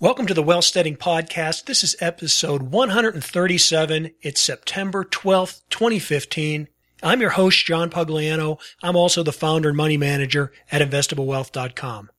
Welcome to the Wealthsteading Podcast. This is episode 137. It's September 12th, 2015. I'm your host, John Pugliano. I'm also the founder and money manager at investablewealth.com.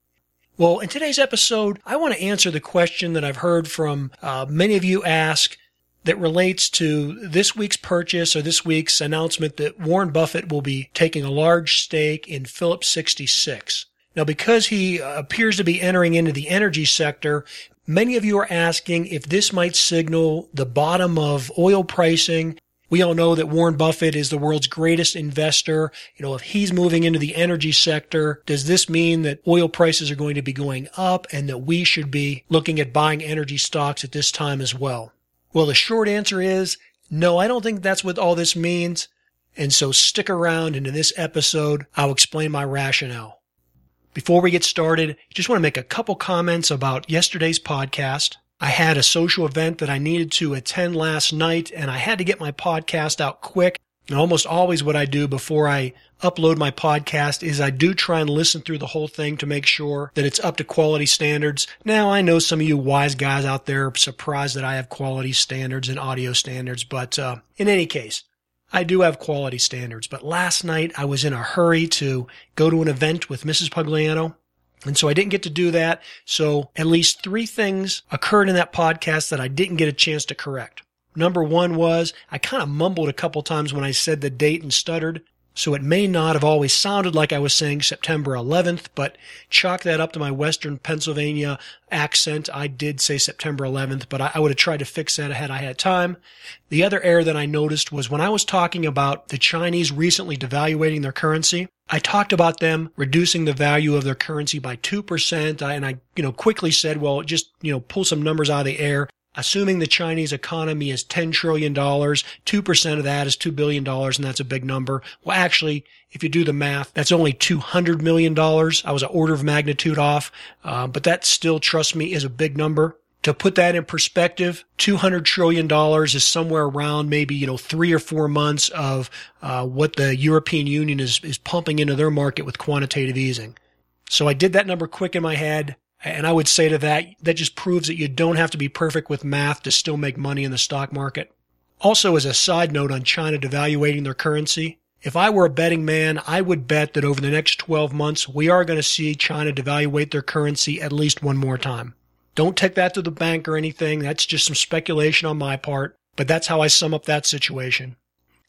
Well, in today's episode, I want to answer the question that I've heard from uh, many of you ask that relates to this week's purchase or this week's announcement that Warren Buffett will be taking a large stake in Phillips 66. Now, because he uh, appears to be entering into the energy sector, many of you are asking if this might signal the bottom of oil pricing. We all know that Warren Buffett is the world's greatest investor. You know, if he's moving into the energy sector, does this mean that oil prices are going to be going up and that we should be looking at buying energy stocks at this time as well? Well, the short answer is no, I don't think that's what all this means. And so stick around and in this episode, I'll explain my rationale. Before we get started, just want to make a couple comments about yesterday's podcast. I had a social event that I needed to attend last night and I had to get my podcast out quick. And almost always what I do before I upload my podcast is I do try and listen through the whole thing to make sure that it's up to quality standards. Now I know some of you wise guys out there are surprised that I have quality standards and audio standards, but uh, in any case, I do have quality standards, but last night I was in a hurry to go to an event with Mrs. Pugliano. And so I didn't get to do that. So at least three things occurred in that podcast that I didn't get a chance to correct. Number one was I kind of mumbled a couple times when I said the date and stuttered. So it may not have always sounded like I was saying September 11th, but chalk that up to my Western Pennsylvania accent. I did say September 11th, but I, would have tried to fix that had I had time. The other error that I noticed was when I was talking about the Chinese recently devaluating their currency, I talked about them reducing the value of their currency by 2%. And I, you know, quickly said, well, just, you know, pull some numbers out of the air. Assuming the Chinese economy is $10 trillion, 2% of that is $2 billion, and that's a big number. Well, actually, if you do the math, that's only $200 million. I was an order of magnitude off, uh, but that still, trust me, is a big number. To put that in perspective, $200 trillion is somewhere around maybe, you know, three or four months of uh, what the European Union is, is pumping into their market with quantitative easing. So I did that number quick in my head. And I would say to that, that just proves that you don't have to be perfect with math to still make money in the stock market. Also, as a side note on China devaluating their currency, if I were a betting man, I would bet that over the next 12 months, we are going to see China devaluate their currency at least one more time. Don't take that to the bank or anything. That's just some speculation on my part, but that's how I sum up that situation.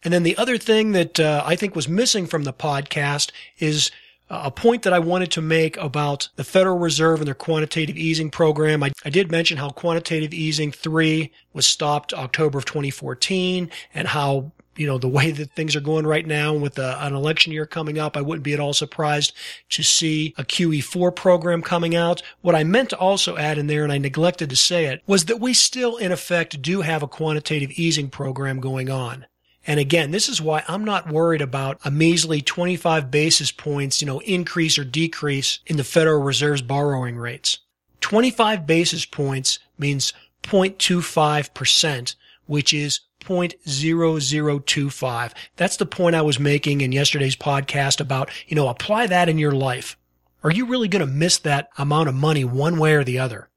And then the other thing that uh, I think was missing from the podcast is a point that I wanted to make about the Federal Reserve and their quantitative easing program. I, I, did mention how quantitative easing three was stopped October of 2014 and how, you know, the way that things are going right now with a, an election year coming up, I wouldn't be at all surprised to see a QE4 program coming out. What I meant to also add in there, and I neglected to say it, was that we still in effect do have a quantitative easing program going on. And again, this is why I'm not worried about a measly 25 basis points, you know, increase or decrease in the Federal Reserve's borrowing rates. 25 basis points means 0.25%, which is 0.0025. That's the point I was making in yesterday's podcast about, you know, apply that in your life. Are you really going to miss that amount of money one way or the other?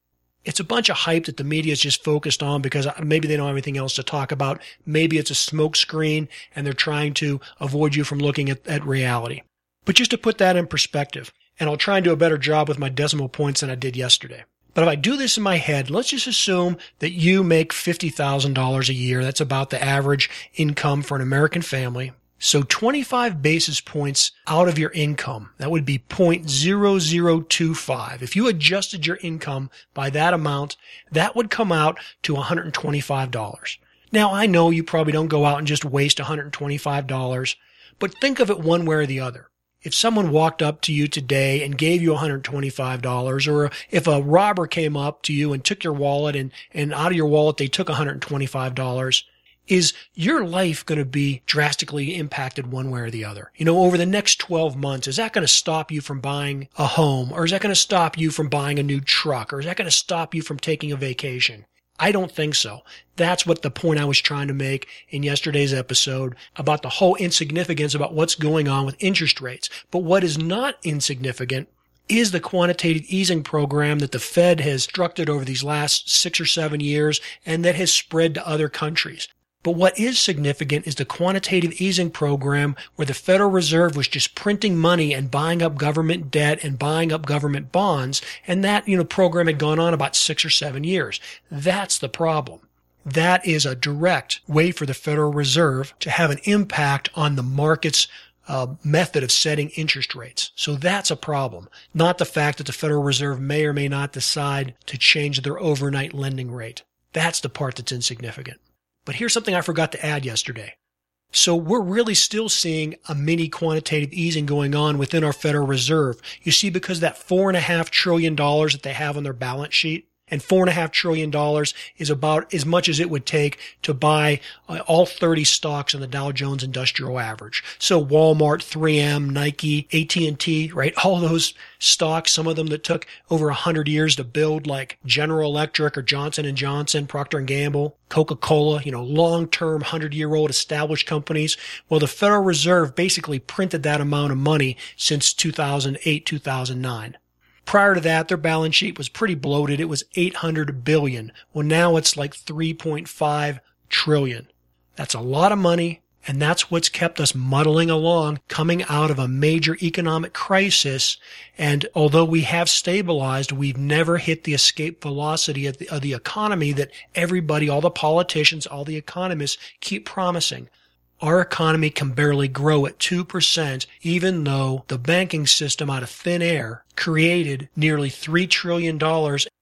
It's a bunch of hype that the media is just focused on because maybe they don't have anything else to talk about. Maybe it's a smokescreen and they're trying to avoid you from looking at, at reality. But just to put that in perspective, and I'll try and do a better job with my decimal points than I did yesterday. But if I do this in my head, let's just assume that you make $50,000 a year. That's about the average income for an American family. So 25 basis points out of your income, that would be 0.0025. If you adjusted your income by that amount, that would come out to $125. Now I know you probably don't go out and just waste $125, but think of it one way or the other. If someone walked up to you today and gave you $125, or if a robber came up to you and took your wallet and, and out of your wallet they took $125, is your life going to be drastically impacted one way or the other? You know, over the next 12 months, is that going to stop you from buying a home? Or is that going to stop you from buying a new truck? Or is that going to stop you from taking a vacation? I don't think so. That's what the point I was trying to make in yesterday's episode about the whole insignificance about what's going on with interest rates. But what is not insignificant is the quantitative easing program that the Fed has structured over these last six or seven years and that has spread to other countries. But what is significant is the quantitative easing program where the Federal Reserve was just printing money and buying up government debt and buying up government bonds. And that, you know, program had gone on about six or seven years. That's the problem. That is a direct way for the Federal Reserve to have an impact on the market's uh, method of setting interest rates. So that's a problem, not the fact that the Federal Reserve may or may not decide to change their overnight lending rate. That's the part that's insignificant. But here's something I forgot to add yesterday. So we're really still seeing a mini quantitative easing going on within our Federal Reserve. You see, because that four and a half trillion dollars that they have on their balance sheet, and four and a half trillion dollars is about as much as it would take to buy uh, all 30 stocks on the Dow Jones Industrial Average. So Walmart, 3M, Nike, AT&T, right? All those stocks, some of them that took over a hundred years to build like General Electric or Johnson and Johnson, Procter and Gamble, Coca-Cola, you know, long-term hundred year old established companies. Well, the Federal Reserve basically printed that amount of money since 2008, 2009. Prior to that, their balance sheet was pretty bloated. It was 800 billion. Well, now it's like 3.5 trillion. That's a lot of money. And that's what's kept us muddling along, coming out of a major economic crisis. And although we have stabilized, we've never hit the escape velocity of the, of the economy that everybody, all the politicians, all the economists keep promising our economy can barely grow at 2%, even though the banking system out of thin air created nearly $3 trillion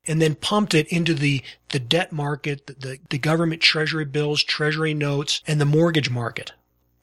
and then pumped it into the, the debt market, the, the government treasury bills, treasury notes, and the mortgage market.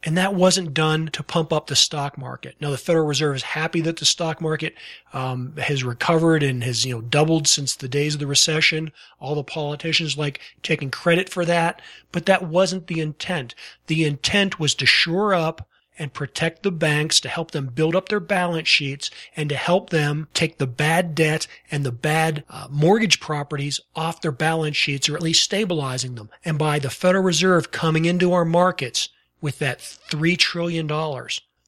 And that wasn't done to pump up the stock market. Now the Federal Reserve is happy that the stock market um, has recovered and has you know doubled since the days of the recession. All the politicians like taking credit for that, but that wasn't the intent. The intent was to shore up and protect the banks to help them build up their balance sheets and to help them take the bad debt and the bad uh, mortgage properties off their balance sheets or at least stabilizing them. And by the Federal Reserve coming into our markets with that $3 trillion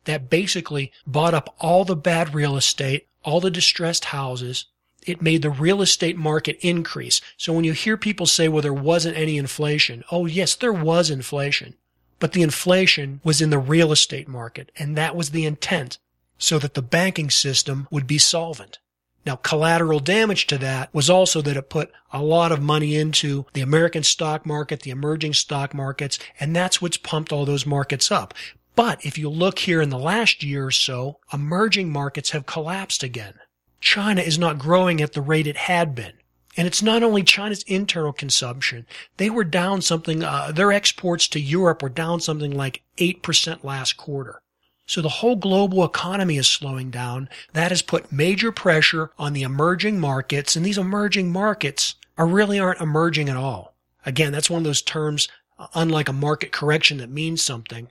that basically bought up all the bad real estate, all the distressed houses. It made the real estate market increase. So when you hear people say, well, there wasn't any inflation. Oh, yes, there was inflation, but the inflation was in the real estate market. And that was the intent so that the banking system would be solvent. Now, collateral damage to that was also that it put a lot of money into the American stock market, the emerging stock markets, and that's what's pumped all those markets up. But if you look here in the last year or so, emerging markets have collapsed again. China is not growing at the rate it had been. And it's not only China's internal consumption. They were down something, uh, their exports to Europe were down something like 8% last quarter. So the whole global economy is slowing down. That has put major pressure on the emerging markets, and these emerging markets are really aren't emerging at all. Again, that's one of those terms, uh, unlike a market correction that means something.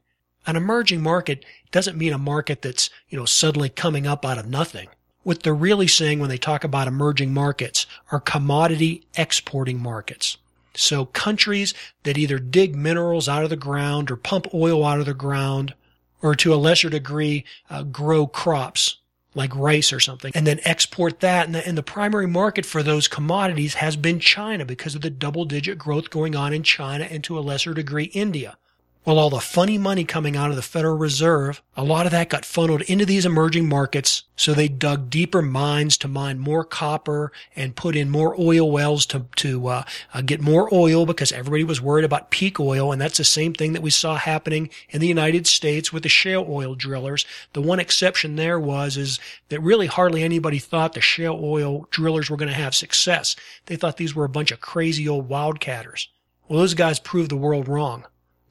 An emerging market doesn't mean a market that's, you know, suddenly coming up out of nothing. What they're really saying when they talk about emerging markets are commodity exporting markets. So countries that either dig minerals out of the ground or pump oil out of the ground or to a lesser degree, uh, grow crops like rice or something and then export that. And the, and the primary market for those commodities has been China because of the double digit growth going on in China and to a lesser degree, India. Well, all the funny money coming out of the Federal Reserve, a lot of that got funneled into these emerging markets. So they dug deeper mines to mine more copper and put in more oil wells to, to uh, uh, get more oil because everybody was worried about peak oil. And that's the same thing that we saw happening in the United States with the shale oil drillers. The one exception there was is that really hardly anybody thought the shale oil drillers were going to have success. They thought these were a bunch of crazy old wildcatters. Well, those guys proved the world wrong.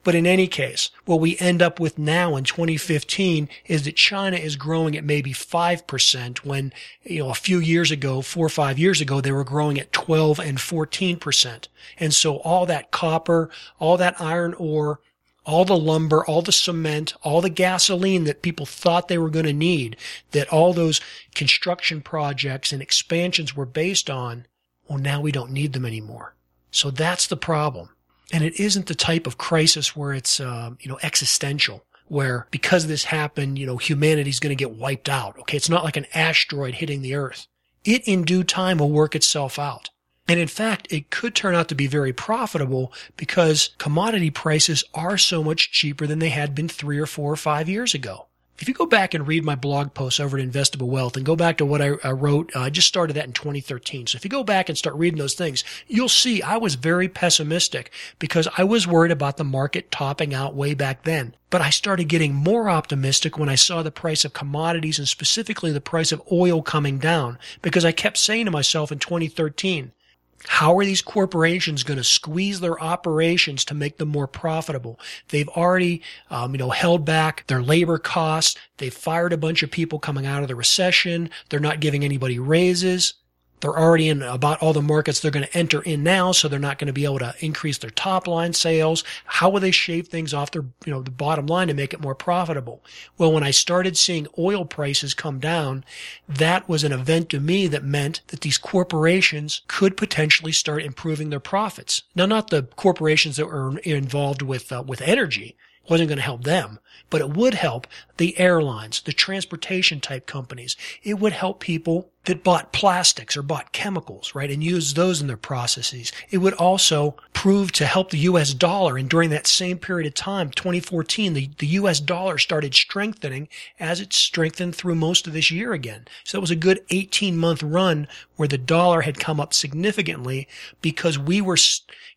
But in any case, what we end up with now in 2015 is that China is growing at maybe 5% when, you know, a few years ago, four or five years ago, they were growing at 12 and 14%. And so all that copper, all that iron ore, all the lumber, all the cement, all the gasoline that people thought they were going to need, that all those construction projects and expansions were based on, well, now we don't need them anymore. So that's the problem. And it isn't the type of crisis where it's, uh, you know, existential, where because this happened, you know, humanity's going to get wiped out. Okay. It's not like an asteroid hitting the earth. It in due time will work itself out. And in fact, it could turn out to be very profitable because commodity prices are so much cheaper than they had been three or four or five years ago. If you go back and read my blog post over at Investable Wealth and go back to what I, I wrote, uh, I just started that in 2013. So if you go back and start reading those things, you'll see I was very pessimistic because I was worried about the market topping out way back then. But I started getting more optimistic when I saw the price of commodities and specifically the price of oil coming down because I kept saying to myself in 2013, how are these corporations going to squeeze their operations to make them more profitable? They've already, um, you know, held back their labor costs. They've fired a bunch of people coming out of the recession. They're not giving anybody raises. They're already in about all the markets they're going to enter in now, so they're not going to be able to increase their top line sales. How will they shave things off their, you know, the bottom line to make it more profitable? Well, when I started seeing oil prices come down, that was an event to me that meant that these corporations could potentially start improving their profits. Now, not the corporations that were involved with, uh, with energy wasn't going to help them, but it would help the airlines, the transportation type companies. It would help people that bought plastics or bought chemicals, right, and used those in their processes. It would also prove to help the U.S. dollar. And during that same period of time, 2014, the, the U.S. dollar started strengthening as it strengthened through most of this year again. So it was a good 18 month run where the dollar had come up significantly because we were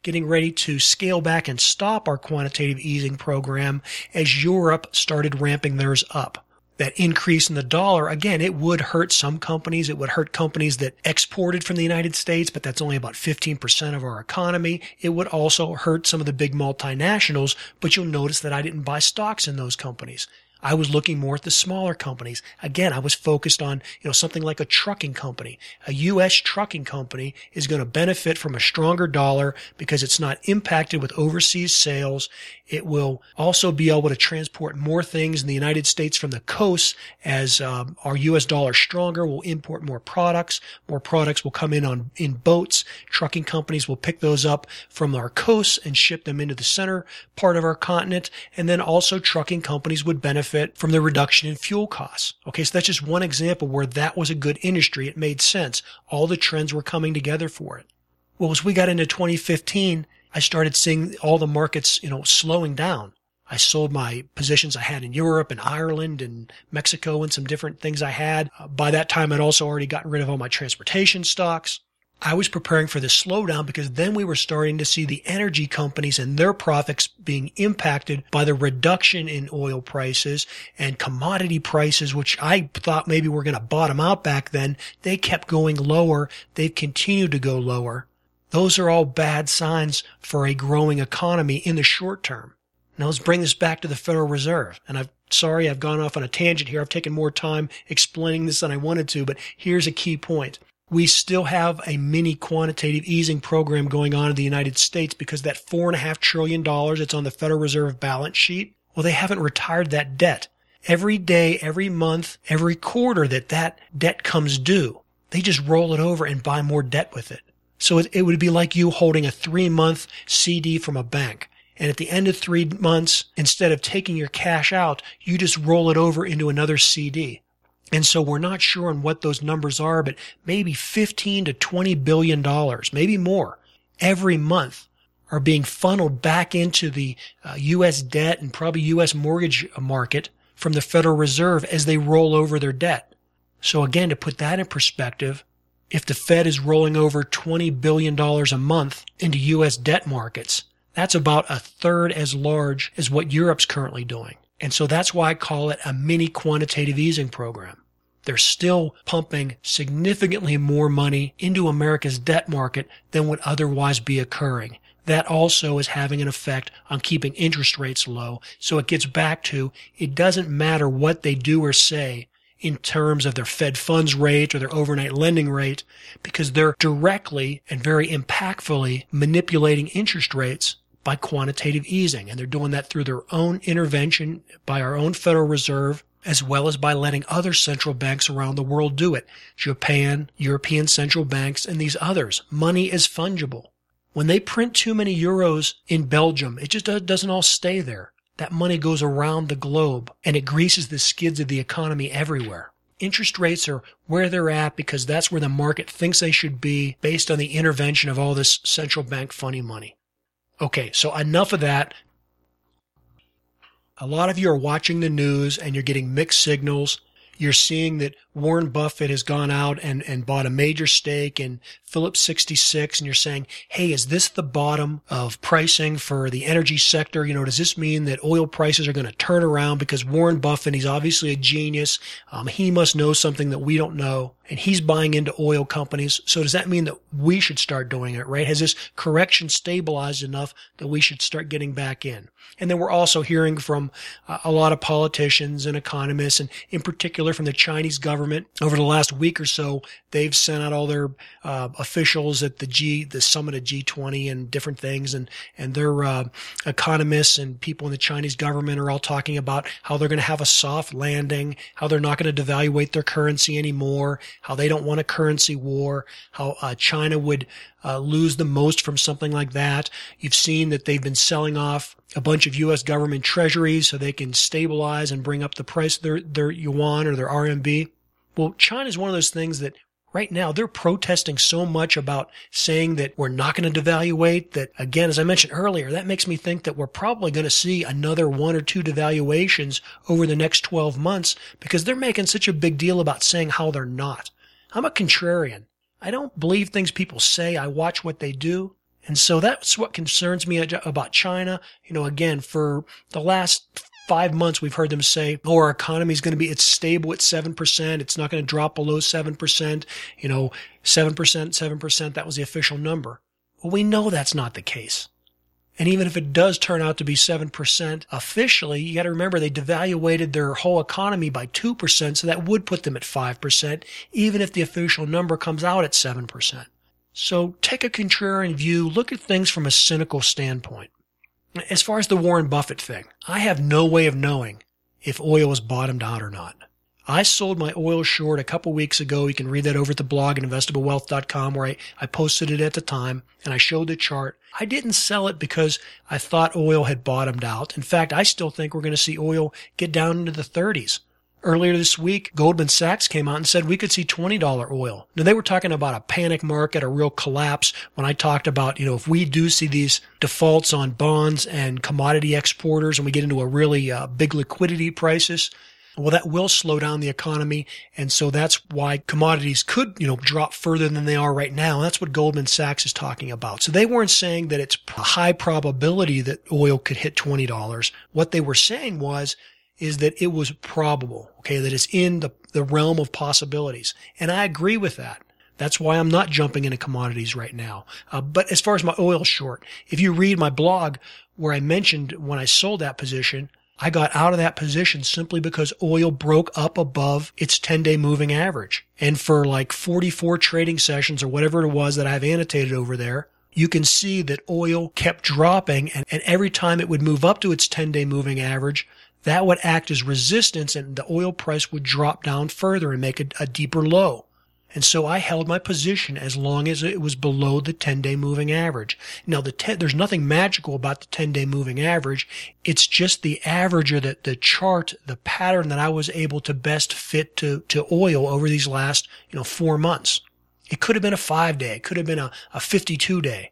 getting ready to scale back and stop our quantitative easing program as Europe started ramping theirs up that increase in the dollar, again, it would hurt some companies. It would hurt companies that exported from the United States, but that's only about 15% of our economy. It would also hurt some of the big multinationals, but you'll notice that I didn't buy stocks in those companies. I was looking more at the smaller companies. Again, I was focused on, you know, something like a trucking company. A U.S. trucking company is going to benefit from a stronger dollar because it's not impacted with overseas sales. It will also be able to transport more things in the United States from the coast as um, our U.S. dollar stronger. We'll import more products. More products will come in on in boats. Trucking companies will pick those up from our coasts and ship them into the center part of our continent. And then also trucking companies would benefit benefit from the reduction in fuel costs. Okay, so that's just one example where that was a good industry. It made sense. All the trends were coming together for it. Well, as we got into 2015, I started seeing all the markets, you know, slowing down. I sold my positions I had in Europe and Ireland and Mexico and some different things I had. Uh, by that time, I'd also already gotten rid of all my transportation stocks. I was preparing for the slowdown because then we were starting to see the energy companies and their profits being impacted by the reduction in oil prices and commodity prices, which I thought maybe were going to bottom out back then. They kept going lower. They've continued to go lower. Those are all bad signs for a growing economy in the short term. Now let's bring this back to the Federal Reserve. And I'm sorry I've gone off on a tangent here. I've taken more time explaining this than I wanted to, but here's a key point we still have a mini quantitative easing program going on in the United States because that four and a half trillion dollars that's on the Federal Reserve balance sheet, well, they haven't retired that debt. Every day, every month, every quarter that that debt comes due, they just roll it over and buy more debt with it. So it, it would be like you holding a three month CD from a bank. And at the end of three months, instead of taking your cash out, you just roll it over into another CD. And so we're not sure on what those numbers are, but maybe 15 to 20 billion dollars, maybe more every month are being funneled back into the uh, U.S. debt and probably U.S. mortgage market from the Federal Reserve as they roll over their debt. So again, to put that in perspective, if the Fed is rolling over $20 billion a month into U.S. debt markets, that's about a third as large as what Europe's currently doing. And so that's why I call it a mini quantitative easing program. They're still pumping significantly more money into America's debt market than would otherwise be occurring. That also is having an effect on keeping interest rates low. So it gets back to it doesn't matter what they do or say in terms of their Fed funds rate or their overnight lending rate because they're directly and very impactfully manipulating interest rates by quantitative easing. And they're doing that through their own intervention by our own Federal Reserve as well as by letting other central banks around the world do it. Japan, European central banks, and these others. Money is fungible. When they print too many euros in Belgium, it just doesn't all stay there. that money goes around the globe and it greases the skids of the economy everywhere. Interest rates are where they're at because that's where the market thinks they should be based on the intervention of all this central bank funny money. Okay, so enough of that. A lot of you are watching the news and you're getting mixed signals. You're seeing that Warren Buffett has gone out and, and bought a major stake in Phillips 66 and you're saying, Hey, is this the bottom of pricing for the energy sector? You know, does this mean that oil prices are going to turn around because Warren Buffett, he's obviously a genius. Um, he must know something that we don't know and he's buying into oil companies. So does that mean that we should start doing it, right? Has this correction stabilized enough that we should start getting back in? And then we're also hearing from uh, a lot of politicians and economists and in particular from the Chinese government over the last week or so, they've sent out all their uh, officials at the G, the summit of G20 and different things and, and their uh, economists and people in the Chinese government are all talking about how they're going to have a soft landing, how they're not going to devaluate their currency anymore, how they don't want a currency war, how uh, China would uh, lose the most from something like that. You've seen that they've been selling off a bunch of U.S. government treasuries so they can stabilize and bring up the price of their, their yuan or their RMB. Well, China is one of those things that right now they're protesting so much about saying that we're not going to devaluate that again as i mentioned earlier that makes me think that we're probably going to see another one or two devaluations over the next 12 months because they're making such a big deal about saying how they're not. I'm a contrarian. I don't believe things people say. I watch what they do. And so that's what concerns me about china. You know again for the last five months, we've heard them say, oh, our economy is going to be, it's stable at 7%. It's not going to drop below 7%. You know, 7%, 7%. That was the official number. Well, we know that's not the case. And even if it does turn out to be 7% officially, you got to remember they devaluated their whole economy by 2%. So that would put them at 5%, even if the official number comes out at 7%. So take a contrarian view, look at things from a cynical standpoint. As far as the Warren Buffett thing, I have no way of knowing if oil has bottomed out or not. I sold my oil short a couple weeks ago. You can read that over at the blog at investablewealth.com where I, I posted it at the time and I showed the chart. I didn't sell it because I thought oil had bottomed out. In fact, I still think we're going to see oil get down into the 30s. Earlier this week, Goldman Sachs came out and said we could see $20 oil. Now they were talking about a panic market, a real collapse when I talked about, you know, if we do see these defaults on bonds and commodity exporters and we get into a really uh, big liquidity crisis, well, that will slow down the economy. And so that's why commodities could, you know, drop further than they are right now. And that's what Goldman Sachs is talking about. So they weren't saying that it's a high probability that oil could hit $20. What they were saying was is that it was probable, okay, that it's in the, the realm of possibilities. And I agree with that. That's why I'm not jumping into commodities right now. Uh, but as far as my oil short, if you read my blog where I mentioned when I sold that position, I got out of that position simply because oil broke up above its 10 day moving average. And for like 44 trading sessions or whatever it was that I've annotated over there, you can see that oil kept dropping and, and every time it would move up to its 10 day moving average, that would act as resistance and the oil price would drop down further and make a, a deeper low. And so I held my position as long as it was below the 10 day moving average. Now the ten, there's nothing magical about the 10 day moving average. It's just the average or the, the chart, the pattern that I was able to best fit to, to oil over these last, you know, four months. It could have been a five day. It could have been a, a 52 day.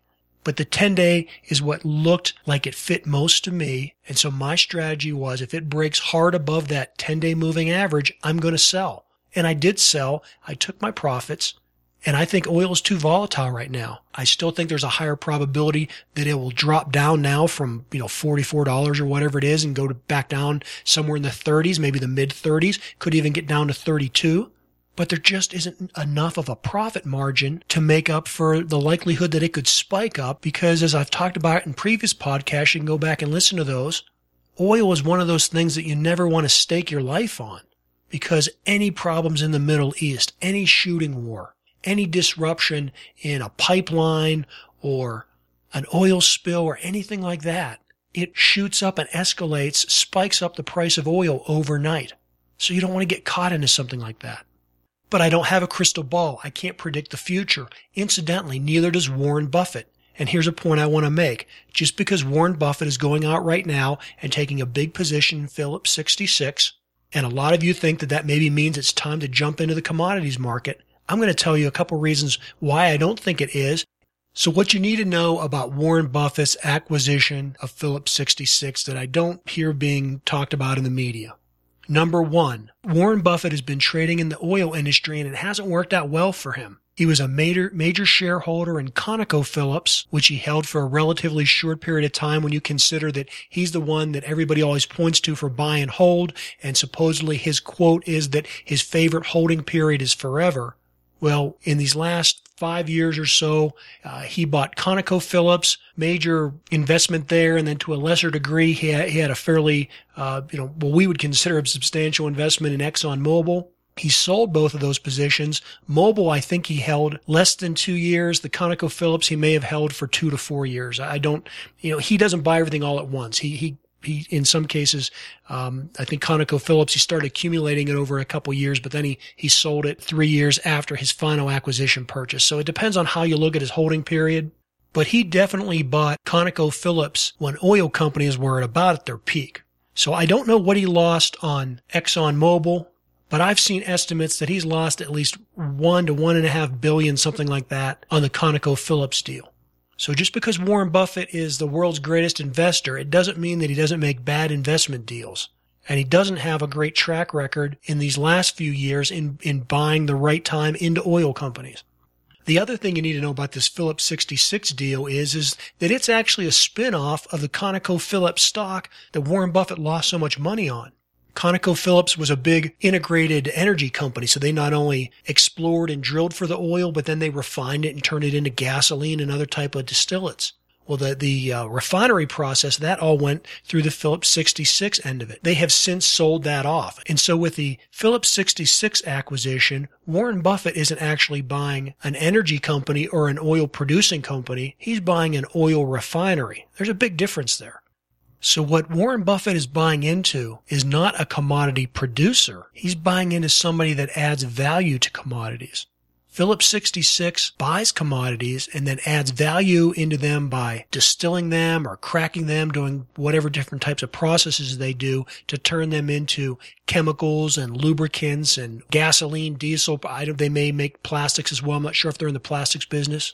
But the 10 day is what looked like it fit most to me. And so my strategy was if it breaks hard above that 10 day moving average, I'm going to sell. And I did sell. I took my profits. And I think oil is too volatile right now. I still think there's a higher probability that it will drop down now from, you know, $44 or whatever it is and go to back down somewhere in the 30s, maybe the mid 30s, could even get down to 32 but there just isn't enough of a profit margin to make up for the likelihood that it could spike up because as I've talked about in previous podcasts, you can go back and listen to those. Oil is one of those things that you never want to stake your life on because any problems in the Middle East, any shooting war, any disruption in a pipeline or an oil spill or anything like that, it shoots up and escalates, spikes up the price of oil overnight. So you don't want to get caught into something like that. But I don't have a crystal ball. I can't predict the future. Incidentally, neither does Warren Buffett. And here's a point I want to make. Just because Warren Buffett is going out right now and taking a big position in Phillips 66, and a lot of you think that that maybe means it's time to jump into the commodities market, I'm going to tell you a couple reasons why I don't think it is. So what you need to know about Warren Buffett's acquisition of Phillips 66 that I don't hear being talked about in the media. Number one, Warren Buffett has been trading in the oil industry and it hasn't worked out well for him. He was a major, major shareholder in ConocoPhillips, which he held for a relatively short period of time when you consider that he's the one that everybody always points to for buy and hold. And supposedly his quote is that his favorite holding period is forever. Well, in these last five years or so, uh, he bought ConocoPhillips, major investment there, and then to a lesser degree, he had, he had a fairly, uh, you know, what we would consider a substantial investment in ExxonMobil. He sold both of those positions. Mobil, I think he held less than two years. The ConocoPhillips, he may have held for two to four years. I don't, you know, he doesn't buy everything all at once. He, he he in some cases um, i think conocophillips he started accumulating it over a couple years but then he he sold it three years after his final acquisition purchase so it depends on how you look at his holding period but he definitely bought conocophillips when oil companies were at about at their peak so i don't know what he lost on exxonmobil but I've seen estimates that he's lost at least one to one and a half billion, something like that, on the ConocoPhillips deal. So just because Warren Buffett is the world's greatest investor, it doesn't mean that he doesn't make bad investment deals. And he doesn't have a great track record in these last few years in, in buying the right time into oil companies. The other thing you need to know about this Phillips 66 deal is, is that it's actually a spinoff of the ConocoPhillips stock that Warren Buffett lost so much money on. ConocoPhillips was a big integrated energy company. So they not only explored and drilled for the oil, but then they refined it and turned it into gasoline and other type of distillates. Well, the, the uh, refinery process, that all went through the Phillips 66 end of it. They have since sold that off. And so with the Phillips 66 acquisition, Warren Buffett isn't actually buying an energy company or an oil producing company. He's buying an oil refinery. There's a big difference there. So what Warren Buffett is buying into is not a commodity producer. He's buying into somebody that adds value to commodities. Phillips 66 buys commodities and then adds value into them by distilling them or cracking them, doing whatever different types of processes they do to turn them into chemicals and lubricants and gasoline, diesel. They may make plastics as well. I'm not sure if they're in the plastics business.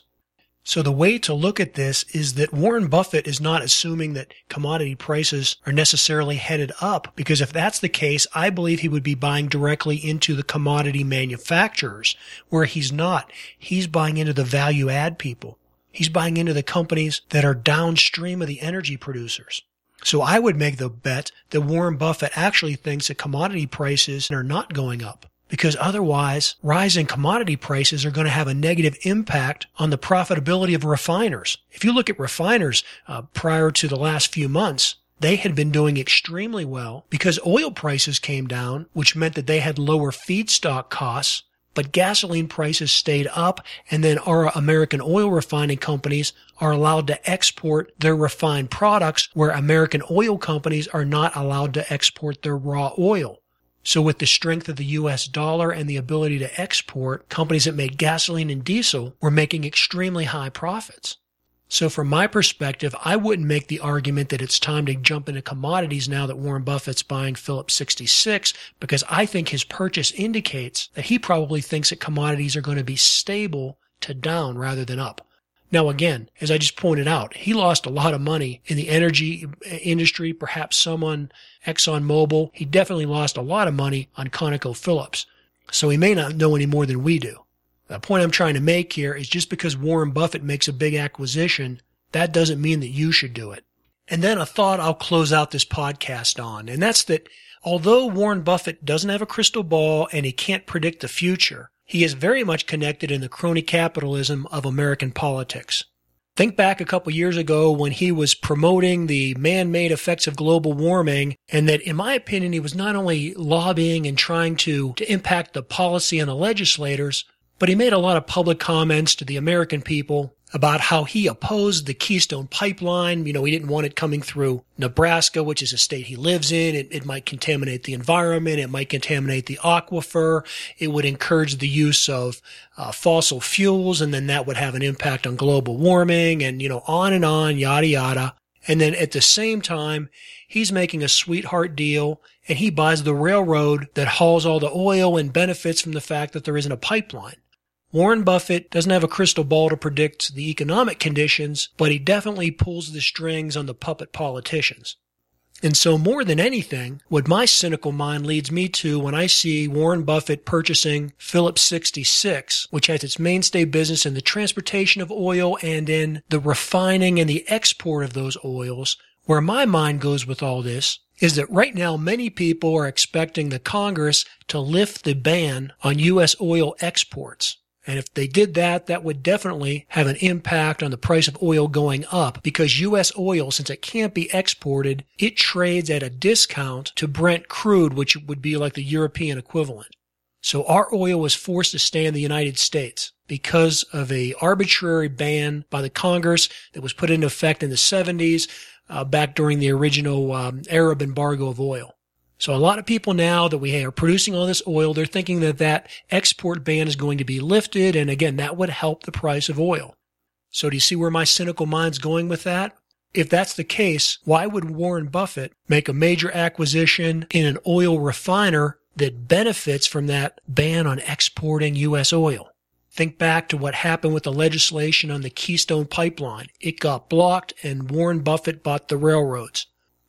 So the way to look at this is that Warren Buffett is not assuming that commodity prices are necessarily headed up because if that's the case, I believe he would be buying directly into the commodity manufacturers where he's not. He's buying into the value add people. He's buying into the companies that are downstream of the energy producers. So I would make the bet that Warren Buffett actually thinks that commodity prices are not going up because otherwise rising commodity prices are going to have a negative impact on the profitability of refiners. If you look at refiners uh, prior to the last few months, they had been doing extremely well because oil prices came down, which meant that they had lower feedstock costs, but gasoline prices stayed up and then our American oil refining companies are allowed to export their refined products where American oil companies are not allowed to export their raw oil. So with the strength of the US dollar and the ability to export, companies that make gasoline and diesel were making extremely high profits. So from my perspective, I wouldn't make the argument that it's time to jump into commodities now that Warren Buffett's buying Phillips 66 because I think his purchase indicates that he probably thinks that commodities are going to be stable to down rather than up. Now, again, as I just pointed out, he lost a lot of money in the energy industry, perhaps some on ExxonMobil. He definitely lost a lot of money on ConocoPhillips. So he may not know any more than we do. The point I'm trying to make here is just because Warren Buffett makes a big acquisition, that doesn't mean that you should do it. And then a thought I'll close out this podcast on, and that's that although Warren Buffett doesn't have a crystal ball and he can't predict the future, he is very much connected in the crony capitalism of American politics. Think back a couple years ago when he was promoting the man-made effects of global warming and that in my opinion he was not only lobbying and trying to, to impact the policy and the legislators, but he made a lot of public comments to the American people about how he opposed the Keystone Pipeline. You know, he didn't want it coming through Nebraska, which is a state he lives in. It, it might contaminate the environment. It might contaminate the aquifer. It would encourage the use of uh, fossil fuels, and then that would have an impact on global warming and, you know, on and on, yada, yada. And then at the same time, he's making a sweetheart deal and he buys the railroad that hauls all the oil and benefits from the fact that there isn't a pipeline. Warren Buffett doesn't have a crystal ball to predict the economic conditions, but he definitely pulls the strings on the puppet politicians. And so more than anything, what my cynical mind leads me to when I see Warren Buffett purchasing Phillips 66, which has its mainstay business in the transportation of oil and in the refining and the export of those oils, where my mind goes with all this is that right now many people are expecting the Congress to lift the ban on U.S. oil exports. And if they did that, that would definitely have an impact on the price of oil going up because U.S. oil, since it can't be exported, it trades at a discount to Brent crude, which would be like the European equivalent. So our oil was forced to stay in the United States because of a arbitrary ban by the Congress that was put into effect in the 70s uh, back during the original um, Arab embargo of oil. So a lot of people now that we are producing all this oil, they're thinking that that export ban is going to be lifted. And again, that would help the price of oil. So do you see where my cynical mind's going with that? If that's the case, why would Warren Buffett make a major acquisition in an oil refiner that benefits from that ban on exporting U.S. oil? Think back to what happened with the legislation on the Keystone Pipeline. It got blocked and Warren Buffett bought the railroads.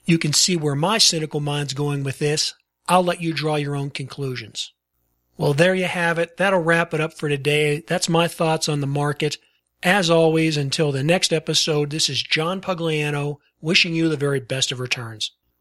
You can see where my cynical mind's going with this. I'll let you draw your own conclusions. Well, there you have it. That'll wrap it up for today. That's my thoughts on the market. As always, until the next episode, this is John Pugliano wishing you the very best of returns.